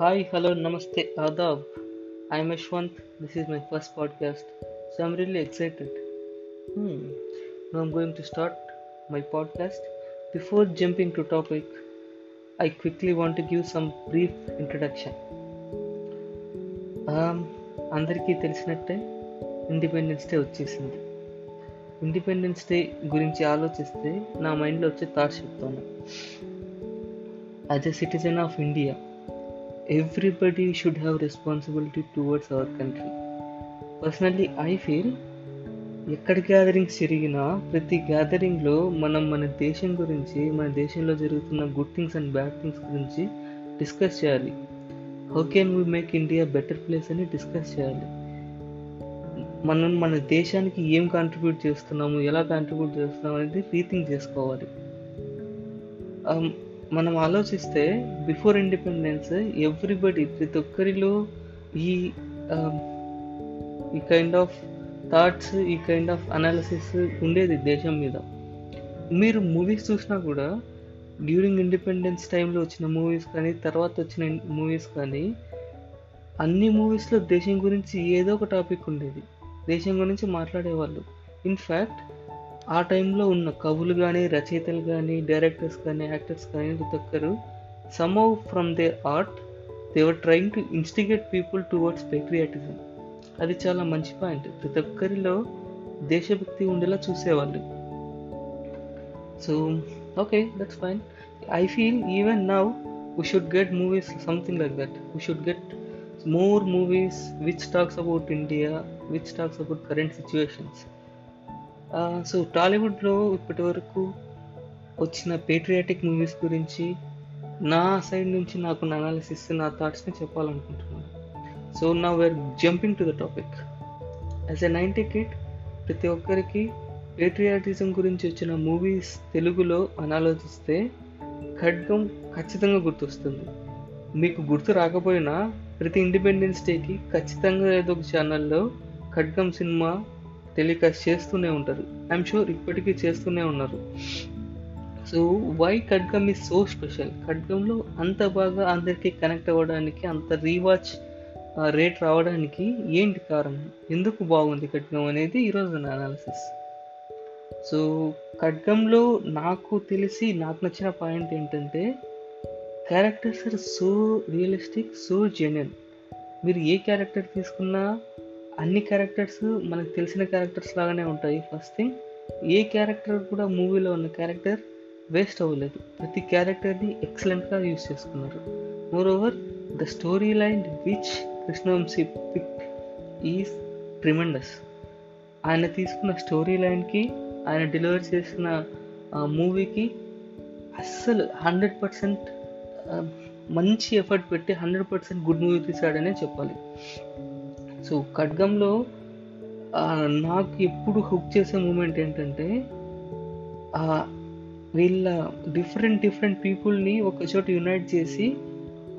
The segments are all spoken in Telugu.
హాయ్ హలో నమస్తే Aadab I'm Yashwant this is my first podcast so I'm really excited I'm going to start my podcast before jumping to topic I quickly want give some brief introduction అందరికీ తెలిసినట్టే ఇండిపెండెన్స్ డే వచ్చేసింది. ఇండిపెండెన్స్ డే గురించి ఆలోచిస్తే నా మైండ్లో వచ్చే థాట్స్ చెప్తాను. As a citizen of India everybody should have responsibility towards our country personally I feel ఎక్కడ గ్యాదరింగ్స్ జరిగినా ప్రతి గ్యాదరింగ్లో మనం మన దేశం గురించి మన దేశంలో జరుగుతున్న good things and bad things గురించి డిస్కస్ చేయాలి. How can we make India better place అని డిస్కస్ చేయాలి. మనం మన దేశానికి ఏం కాంట్రిబ్యూట్ చేస్తున్నాము ఎలా కాంట్రిబ్యూట్ చేస్తున్నాము అనేది రీథింక్ చేసుకోవాలి. Um, మనం ఆలోచిస్తే బిఫోర్ ఇండిపెండెన్స్ ఎవ్రీబడి ప్రతి ఒక్కరిలో ఈ um, ఈ కైండ్ ఆఫ్ థాట్స్ ఈ కైండ్ ఆఫ్ అనాలిసిస్ ఉండేది దేశం మీద. మీరు మూవీస్ చూసినా కూడా డ్యూరింగ్ ఇండిపెండెన్స్ టైంలో వచ్చిన మూవీస్ కానీ తర్వాత వచ్చిన మూవీస్ కానీ అన్ని మూవీస్లో దేశం గురించి ఏదో ఒక టాపిక్ ఉండేది. దేశం గురించి మాట్లాడేవాళ్ళు. ఇన్ఫ్యాక్ట్ ఆ టైంలో ఉన్న కవులు కానీ రచయితలు కానీ డైరెక్టర్స్ కానీ యాక్టర్స్ కానీ ప్రతి ఒక్కరు somehow from their art they were trying to instigate people towards patriotism అది చాలా మంచి పాయింట్ ప్రతి ఒక్కరిలో దేశభక్తి ఉండేలా చూసేవాళ్ళు. So okay that's fine I feel even now we should get movies something like that we should get more movies which talks about India which talks about current situations so టాలీవుడ్లో ఇప్పటి వరకు వచ్చిన పేట్రియాటిక్ మూవీస్ గురించి నా సైడ్ నుంచి నాకు అనాలిసిస్ నా థాట్స్ని చెప్పాలనుకుంటున్నాను. సో నా we're jumping to the topic as a ninety kid ప్రతి ఒక్కరికి పేట్రియాటిజం గురించి వచ్చిన మూవీస్ తెలుగులో అనాలోచిస్తే ఖడ్గం ఖచ్చితంగా గుర్తొస్తుంది. మీకు గుర్తు రాకపోయినా ప్రతి ఇండిపెండెన్స్ డేకి ఖచ్చితంగా ఏదో ఒక ఛానల్లో ఖడ్గం సినిమా టెలికాస్ట్ చేస్తూనే ఉంటారు. ఐఎమ్ షూర్ ఇప్పటికీ చేస్తూనే ఉన్నారు. So why Khadgam is so special ఖడ్గంలో అంత బాగా అందరికీ కనెక్ట్ అవ్వడానికి అంత రీవాచ్ రేట్ రావడానికి ఏంటి కారణం? ఎందుకు బాగుంది ఖడ్గం అనేది ఈరోజు నా అనాలిసిస్ సో ఖడ్గంలో నాకు తెలిసి నాకు నచ్చిన పాయింట్ ఏంటంటే characters are so realistic so genuine మీరు ఏ క్యారెక్టర్ తీసుకున్నా అన్ని క్యారెక్టర్స్ మనకు తెలిసిన క్యారెక్టర్స్ లాగానే ఉంటాయి. ఫస్ట్ థింగ్ ఏ క్యారెక్టర్ కూడా మూవీలో ఉన్న క్యారెక్టర్ వేస్ట్ అవ్వలేదు. ప్రతి క్యారెక్టర్ని ఎక్సలెంట్గా యూస్ చేసుకున్నారు moreover the story line which Krishna Vamsi pick is tremendous ఆయన తీసుకున్న స్టోరీ లైన్కి ఆయన డెలివర్ చేసిన మూవీకి అస్సలు హండ్రెడ్ పర్సెంట్ మంచి ఎఫర్ట్ పెట్టి హండ్రెడ్ పర్సెంట్ గుడ్ మూవీ తీసాడనే చెప్పాలి. సో ఖడ్గంలో నాకు ఎప్పుడు హుక్ చేసే మూమెంట్ ఏంటంటే వీళ్ళ డిఫరెంట్ డిఫరెంట్ పీపుల్ని ఒక చోట యునైట్ చేసి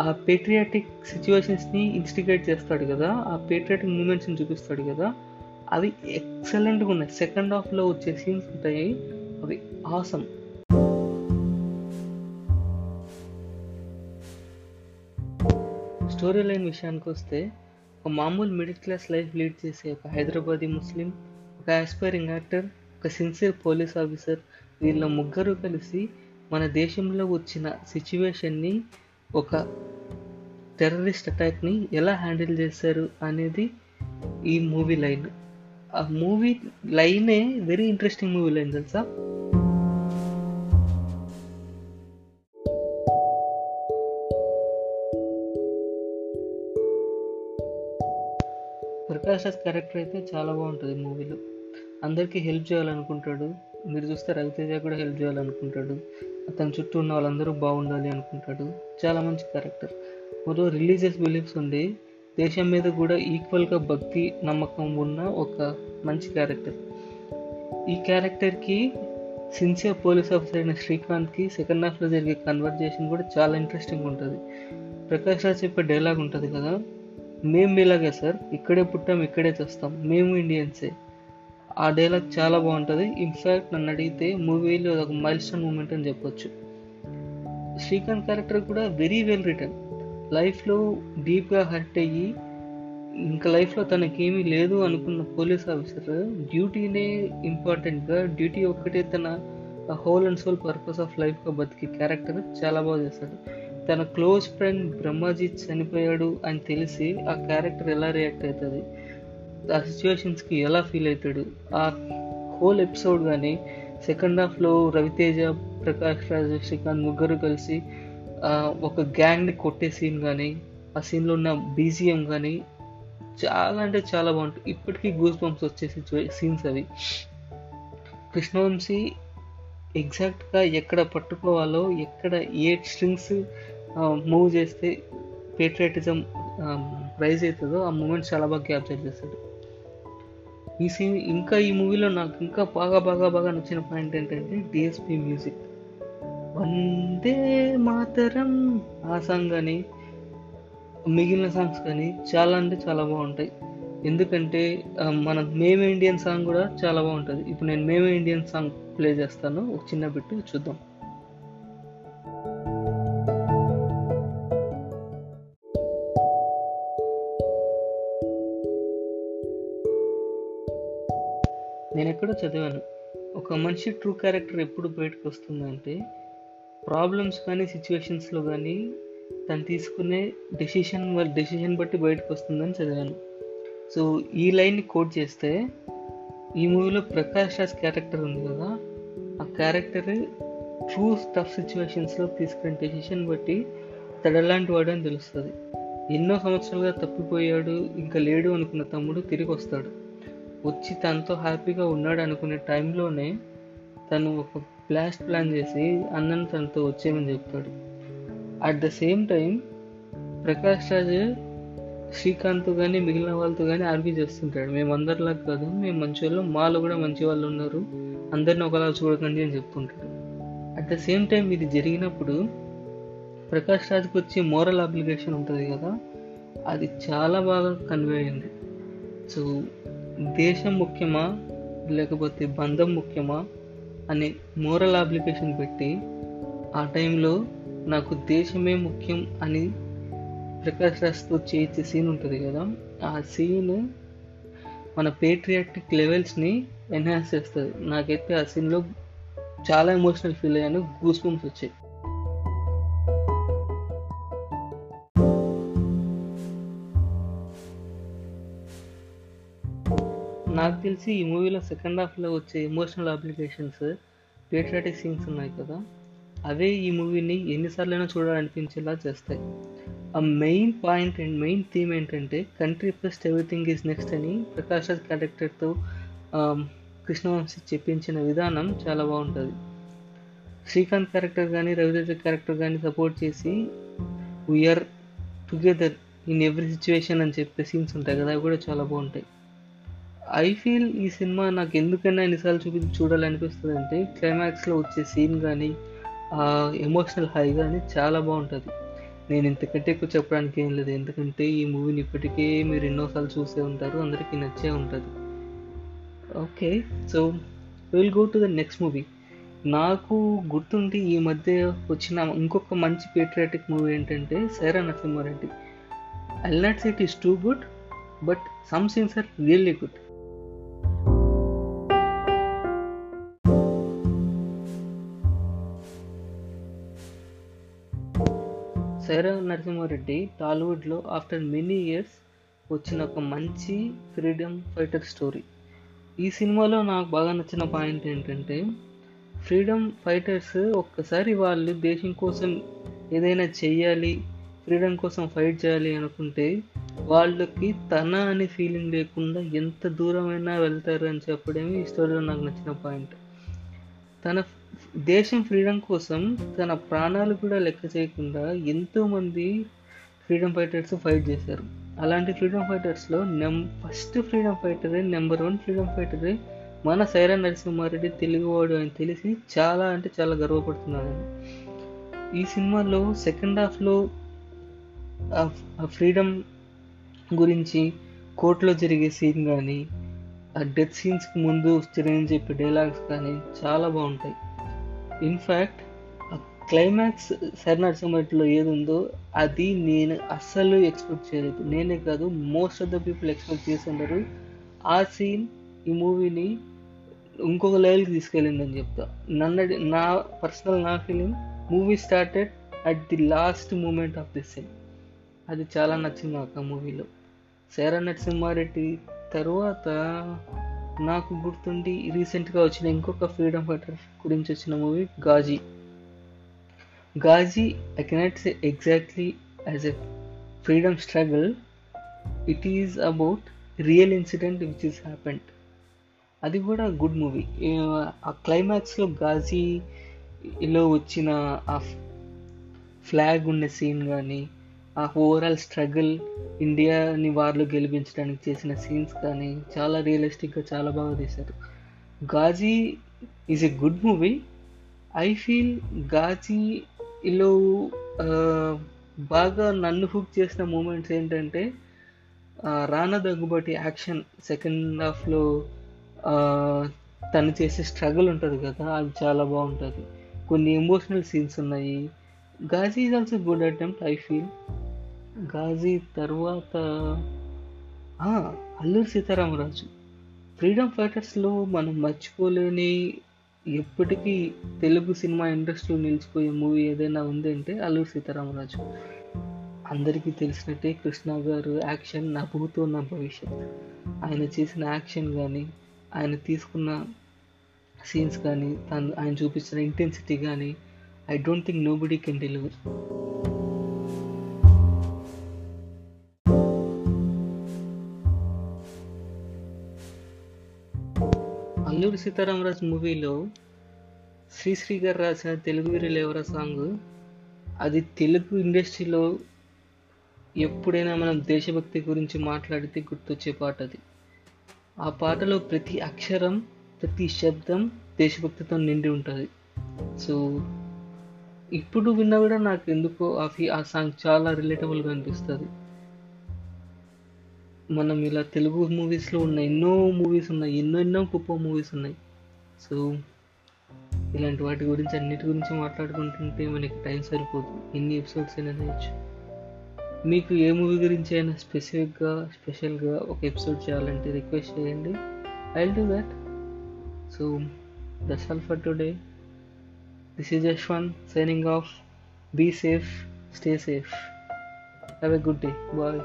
ఆ పేట్రియాటిక్ సిచ్యువేషన్స్ని ఇన్స్టిగేట్ చేస్తాడు కదా ఆ పేట్రియాటిక్ మూమెంట్స్ని చూపిస్తాడు కదా అవి ఎక్సలెంట్గా ఉన్నాయి. సెకండ్ హాఫ్లో వచ్చే సీన్స్ ఉంటాయి. అవి ఆసమ్ స్టోరీ లైన్ విషయానికి వస్తే ఒక మామూలు మిడిల్ క్లాస్ లైఫ్ లీడ్ చేసే ఒక హైదరాబాదీ ముస్లిం ఒక ఆస్పైరింగ్ యాక్టర్ ఒక సిన్సియర్ పోలీస్ ఆఫీసర్ వీళ్ళ ముగ్గురు కలిసి మన దేశంలో వచ్చిన సిచ్యువేషన్ని ఒక టెర్రరిస్ట్ అటాక్ని ఎలా హ్యాండిల్ చేశారు అనేది ఈ మూవీ లైన్ ఆ మూవీ లైనే వెరీ ఇంట్రెస్టింగ్ మూవీ లైన్ తెలుసా? ప్రకాష్ క్యారెక్టర్ అయితే చాలా బాగుంటుంది మూవీలో. అందరికీ హెల్ప్ చేయాలనుకుంటాడు. మీరు చూస్తే రవితేజ కూడా హెల్ప్ చేయాలనుకుంటాడు. అతని చుట్టూ ఉన్న వాళ్ళందరూ బాగుండాలి అనుకుంటాడు. చాలా మంచి క్యారెక్టర్ మరో రిలీజియస్ బిలీఫ్స్ ఉండి. దేశం మీద కూడా ఈక్వల్గా భక్తి నమ్మకం ఉన్న ఒక మంచి క్యారెక్టర్ ఈ క్యారెక్టర్కి సిన్సియర్ పోలీస్ ఆఫీసర్ అయిన శ్రీకాంత్కి సెకండ్ హాఫ్లో జరిగే కన్వర్జేషన్ కూడా చాలా ఇంట్రెస్టింగ్ ఉంటుంది. ప్రకాష్ రాజ్ చెప్పే డైలాగ్ ఉంటుంది కదా? మేము మీలాగే సార్ ఇక్కడే పుట్టాం ఇక్కడే చేస్తాం. మేము ఇండియన్సే. ఆ డైలాగ్ చాలా బాగుంటుంది. ఇన్ఫ్యాక్ట్ నన్ను అడిగితే మూవీలో ఒక మైల్ స్టోన్ మూమెంట్ అని చెప్పొచ్చు. శ్రీకాంత్ క్యారెక్టర్ కూడా వెరీ వెల్ రిటర్న్ లైఫ్లో డీప్గా హర్ట్ అయ్యి ఇంకా లైఫ్లో తనకేమీ లేదు అనుకున్న పోలీస్ ఆఫీసర్ డ్యూటీనే ఇంపార్టెంట్గా డ్యూటీ ఒక్కటే తన whole and soul purpose of లైఫ్గా బతికే క్యారెక్టర్ చాలా బాగా చేస్తాడు. తన క్లోజ్ ఫ్రెండ్ బ్రహ్మాజీ చనిపోయాడు అని తెలిసి ఆ క్యారెక్టర్ ఎలా రియాక్ట్ అవుతుంది? ఆ సిచ్యువేషన్స్కి ఎలా ఫీల్ అవుతాడు? ఆ హోల్ ఎపిసోడ్ కానీ సెకండ్ హాఫ్లో రవితేజ ప్రకాష్ రాజ్ శ్రీకాంత్ ముగ్గురు కలిసి ఒక గ్యాంగ్ని కొట్టే సీన్ కానీ ఆ సీన్లో ఉన్న బీజిఎం కానీ చాలా అంటే చాలా బాగుంటుంది. ఇప్పటికీ గూస్ బంప్స్ వచ్చే సీన్స్ అవి. కృష్ణవంశీ ఎగ్జాక్ట్గా ఎక్కడ పట్టుకోవాలో ఎక్కడ ఏ స్ట్రింగ్స్ మూవ్ చేస్తే పేట్రియటిజం రైజ్ అవుతుందో ఆ మూమెంట్స్ చాలా బాగా క్యాప్చర్ చేస్తాడు ఈ సీన్ ఇంకా ఈ మూవీలో నాకు ఇంకా బాగా బాగా బాగా నచ్చిన పాయింట్ ఏంటంటే డిఎస్పి మ్యూజిక్ వందే మాతరం ఆ సాంగ్ కానీ మిగిలిన సాంగ్స్ కానీ చాలా అంటే చాలా బాగుంటాయి. ఎందుకంటే మన మేమే ఇండియన్ సాంగ్ కూడా చాలా బాగుంటుంది. ఇప్పుడు నేను మేమే ఇండియన్ సాంగ్ ప్లే చేస్తాను. ఒక చిన్న బిట్టు చూద్దాం. ఎక్కడో చదివాను. ఒక మనిషి ట్రూ క్యారెక్టర్ ఎప్పుడు బయటకు వస్తుందంటే ప్రాబ్లమ్స్ కానీ సిచ్యువేషన్స్లో కానీ తను తీసుకునే డెసిషన్ డెసిషన్ బట్టి బయటకు వస్తుందని చదివాను. సో ఈ లైన్ని కోట్ చేస్తే ఈ మూవీలో ప్రకాష్ రాజ్ క్యారెక్టర్ ఉంది కదా ఆ క్యారెక్టర్ ట్రూ టఫ్ సిచ్యువేషన్స్లో తీసుకునే డెసిషన్ బట్టి తడలాంటి వాడు అని తెలుస్తుంది. ఎన్నో సంవత్సరాలుగా తప్పిపోయాడు ఇంకా లేడు అనుకున్న తమ్ముడు తిరిగి వస్తాడు. వచ్చి తనతో హ్యాపీగా ఉన్నాడు అనుకునే టైంలోనే తను ఒక బ్లాస్ట్ ప్లాన్ చేసి అన్నను తనతో వచ్చేయమని చెప్తాడు. At the same time Prakash Raj Srikanth కానీ మిగిలిన వాళ్ళతో కానీ ఆర్గ్యూ చేస్తుంటాడు. మేము అందరిలా కాదు మేము మంచి వాళ్ళు మాలో కూడా మంచి వాళ్ళు ఉన్నారు. అందరిని ఒకలా చూడకండి అని చెప్తుంటాడు. అట్ ద సేమ్ టైం ఇది జరిగినప్పుడు ప్రకాష్ రాజ్కి వచ్చే మోరల్ అప్లికేషన్ ఉంటుంది కదా అది చాలా బాగా కన్వే అయింది. సో దేశం ముఖ్యమా లేకపోతే బంధం ముఖ్యమా అనే మోరల్ అప్లికేషన్ పెట్టి ఆ టైంలో నాకు దేశమే ముఖ్యం అని ప్రకాష్ రాజ్తో చేయించే సీన్ ఉంటుంది కదా ఆ సీన్ మన పేట్రియాటిక్ లెవెల్స్ని ఎన్హాన్స్ చేస్తుంది. నాకైతే ఆ సీన్లో చాలా ఎమోషనల్ ఫీల్ అయ్యాను గూస్ బంప్స్ వచ్చాయి. తెలిసి ఈ మూవీలో సెకండ్ హాఫ్లో వచ్చే ఎమోషనల్ అప్లికేషన్స్ పేట్రియాటిక్ సీన్స్ ఉన్నాయి కదా. అవే ఈ మూవీని ఎన్నిసార్లైనా చూడాలనిపించేలా చేస్తాయి. ఆ main point and main theme ఏంటంటే country first everything is next అని ప్రకాష్ రాజ్ క్యారెక్టర్తో కృష్ణవంశీ చెప్పించిన విధానం చాలా బాగుంటుంది. శ్రీకాంత్ క్యారెక్టర్ కానీ రవితేజ క్యారెక్టర్ కానీ సపోర్ట్ చేసి we are together in every situation అని చెప్పే సీన్స్ ఉంటాయి కదా అవి కూడా చాలా బాగుంటాయి. ఐ ఫీల్ ఈ సినిమా నాకు ఎందుకైనా ఎన్నిసార్లు చూపించి చూడాలనిపిస్తుంది అంటే క్లైమాక్స్లో వచ్చే సీన్ కానీ ఆ ఎమోషనల్ హై కానీ చాలా బాగుంటుంది. నేను ఇంతకంటే ఎక్కువ చెప్పడానికి ఏం లేదు. ఎందుకంటే ఈ మూవీని ఇప్పటికే మీరు ఎన్నోసార్లు చూసే ఉంటారు. అందరికీ నచ్చే ఉంటుంది. Okay so will go to the next movie నాకు గుర్తుండి ఈ మధ్య వచ్చిన ఇంకొక మంచి పేట్రియాటిక్ మూవీ ఏంటంటే Sye Raa Narasimha Reddy I not set is too good but some scenes are really good Sye Raa Narasimha Reddy టాలీవుడ్లో ఆఫ్టర్ మెనీ ఇయర్స్ వచ్చిన ఒక మంచి ఫ్రీడమ్ ఫైటర్ స్టోరీ. ఈ సినిమాలో నాకు బాగా నచ్చిన పాయింట్ ఏంటంటే ఫ్రీడమ్ ఫైటర్స్ ఒక్కసారి వాళ్ళు దేశం కోసం ఏదైనా చెయ్యాలి ఫ్రీడమ్ కోసం ఫైట్ చేయాలి అనుకుంటే వాళ్ళకి తన అనే ఫీలింగ్ లేకుండా ఎంత దూరమైనా వెళ్తారు అని చెప్పడమే ఈ స్టోరీలో నాకు నచ్చిన పాయింట్. తన దేశం ఫ్రీడమ్ కోసం తన ప్రాణాలు కూడా లెక్క చేయకుండా ఎంతోమంది ఫ్రీడమ్ ఫైటర్స్ ఫైట్ చేశారు. అలాంటి ఫ్రీడమ్ ఫైటర్స్లో నెం ఫస్ట్ ఫ్రీడమ్ ఫైటరే నెంబర్ వన్ ఫ్రీడమ్ ఫైటరే మన సైరా నరసింహారెడ్డి తెలుగువాడు అని తెలిసి చాలా అంటే చాలా గర్వపడుతున్నాను ఈ సినిమాలో సెకండ్ హాఫ్లో ఆ ఫ్రీడమ్ గురించి కోర్టులో జరిగే సీన్ కానీ ఆ డెత్ సీన్స్కి ముందు చిరంజీవి చెప్పే డైలాగ్స్ కానీ చాలా బాగుంటాయి. ఇన్ఫ్యాక్ట్ క్లైమాక్స్ సర్ ఏది ఉందో అది నేను అస్సలు ఎక్స్పెక్ట్ చేయలేదు. నేనే కాదు most of the people expect చేసి ఉండరు ఆ సీన్ ఈ మూవీని ఇంకొక లెవెల్కి తీసుకెళ్ళిందని చెప్తా. నన్ను నా పర్సనల్ నా feeling movie started at the last moment of the scene అది చాలా నచ్చింది నాకు ఆ మూవీలో శారా నరసింహారెడ్డి తర్వాత నాకు గుర్తుండి రీసెంట్గా వచ్చిన ఇంకొక ఫ్రీడమ్ ఫైటర్ గురించి వచ్చిన movie Ghazi. Ghazi I cannot say exactly as a freedom struggle. It is about real incident which is happened అది కూడా గుడ్ మూవీ. ఆ క్లైమాక్స్లో గాజీలో వచ్చిన ఆ ఫ్లాగ్ ఉన్న సీన్ కానీ ఆ ఓవరాల్ స్ట్రగుల్ ఇండియాని వార్లు గెలిపించడానికి చేసిన సీన్స్ కానీ చాలా రియలిస్టిక్గా చాలా బాగా తీశారు. Ghazi is a good movie I feel గాజీలో బాగా నన్ను హుక్ చేసిన మూమెంట్స్ ఏంటంటే రానా దగ్గుబాటి యాక్షన్ సెకండ్ హాఫ్లో తను చేసే స్ట్రగుల్ ఉంటుంది కదా అది చాలా బాగుంటుంది. కొన్ని ఎమోషనల్ సీన్స్ ఉన్నాయి. Ghazi is also good attempt I feel Ghazi తర్వాత అల్లూరి సీతారామరాజు. ఫ్రీడమ్ ఫైటర్స్లో మనం మర్చిపోలేని ఎప్పటికీ తెలుగు సినిమా ఇండస్ట్రీలో నిలిచిపోయే మూవీ ఏదైనా ఉంది అంటే అల్లూరి సీతారామరాజు. అందరికీ తెలిసినట్టే కృష్ణ గారు యాక్షన్ నా భూతో నా భవిష్యత్. ఆయన చేసిన యాక్షన్ కానీ ఆయన తీసుకున్న సీన్స్ కానీ తను ఆయన చూపించిన ఇంటెన్సిటీ కానీ I don't think nobody can deliver. Alluri Sitarama Raju మూవీలో శ్రీశ్రీ గారు రాసిన తెలుగు వీరులు సాంగ్? అది తెలుగు ఇండస్ట్రీలో ఎప్పుడైనా మనం దేశభక్తి గురించి మాట్లాడితే గుర్తొచ్చే పాట అది. ఆ పాటలో ప్రతి అక్షరం ప్రతి శబ్దం దేశభక్తితో నిండి ఉంటుంది. సో ఇప్పుడు విన్నా కూడా నాకు ఎందుకో ఆ ఫీ ఆ సాంగ్ చాలా రిలేటబుల్గా అనిపిస్తుంది. మనం ఇలా తెలుగు మూవీస్లో ఉన్న ఎన్నో మూవీస్ ఉన్నాయి ఎన్నో ఎన్నో గొప్ప మూవీస్ ఉన్నాయి. సో ఇలాంటి వాటి గురించి అన్నిటి గురించి మాట్లాడుకుంటుంటే మనకి టైం సరిపోదు. ఎన్ని ఎపిసోడ్స్ అయినా చేయొచ్చు. మీకు ఏ మూవీ గురించి అయినా స్పెసిఫిక్గా స్పెషల్గా ఒక ఎపిసోడ్ చేయాలంటే రిక్వెస్ట్ చేయండి. I do that so that's all for today this is Yashwan signing off be safe stay safe have a good day bye